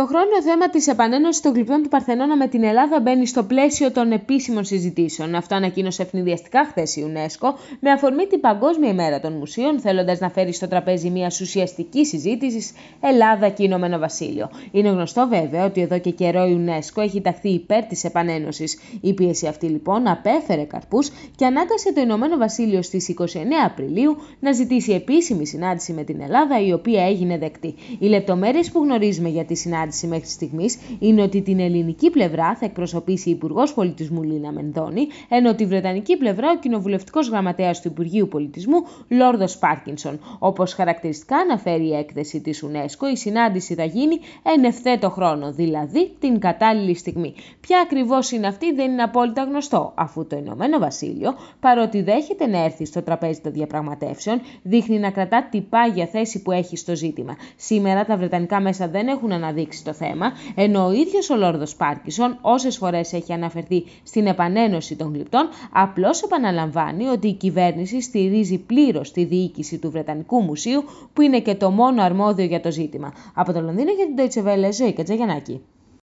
Το χρόνο θέμα της επανένωσης των γλυπτών του Παρθενώνα με την Ελλάδα μπαίνει στο πλαίσιο των επίσημων συζητήσεων. Αυτό ανακοίνωσε ευνηδιαστικά χθες η UNESCO με αφορμή την Παγκόσμια ημέρα των Μουσείων, θέλοντας να φέρει στο τραπέζι μια ουσιαστική συζήτηση Ελλάδα και Ηνωμένο Βασίλειο. Είναι γνωστό βέβαια ότι εδώ και καιρό η UNESCO έχει ταχθεί υπέρ της επανένωσης. Η πίεση αυτή λοιπόν απέφερε καρπούς και ανάγκασε το Ηνωμένο Βασίλειο στις 29 Απριλίου να ζητήσει επίσημη συνάντηση με την Ελλάδα, η οποία έγινε δεκτή. Οι λεπτομέρειες που γνωρίζουμε για τη συνάντηση συνάντηση μέχρι στιγμής είναι ότι την ελληνική πλευρά θα εκπροσωπήσει η Υπουργός Πολιτισμού Λίνα Μενδώνη, ενώ τη βρετανική πλευρά ο κοινοβουλευτικός γραμματέας του Υπουργείου Πολιτισμού Λόρδος Πάρκινσον. Όπως χαρακτηριστικά αναφέρει η έκθεση της UNESCO, η συνάντηση θα γίνει εν ευθέτω χρόνο, δηλαδή την κατάλληλη στιγμή. Ποια ακριβώς είναι αυτή δεν είναι απόλυτα γνωστό, αφού το Ηνωμένο Βασίλειο, παρότι δέχεται να έρθει στο τραπέζι των διαπραγματεύσεων, δείχνει να κρατά την πάγια θέση που έχει στο ζήτημα. Σήμερα τα βρετανικά μέσα δεν έχουν αναδείξει το θέμα, ενώ ο ίδιος ο Λόρδος Πάρκισον όσες φορές έχει αναφερθεί στην επανένωση των γλυπτών, απλώς επαναλαμβάνει ότι η κυβέρνηση στηρίζει πλήρως τη διοίκηση του Βρετανικού Μουσείου, που είναι και το μόνο αρμόδιο για το ζήτημα. Από το Λονδίνο για την Deutsche Welle, Ζωή Κατζαγιανάκη.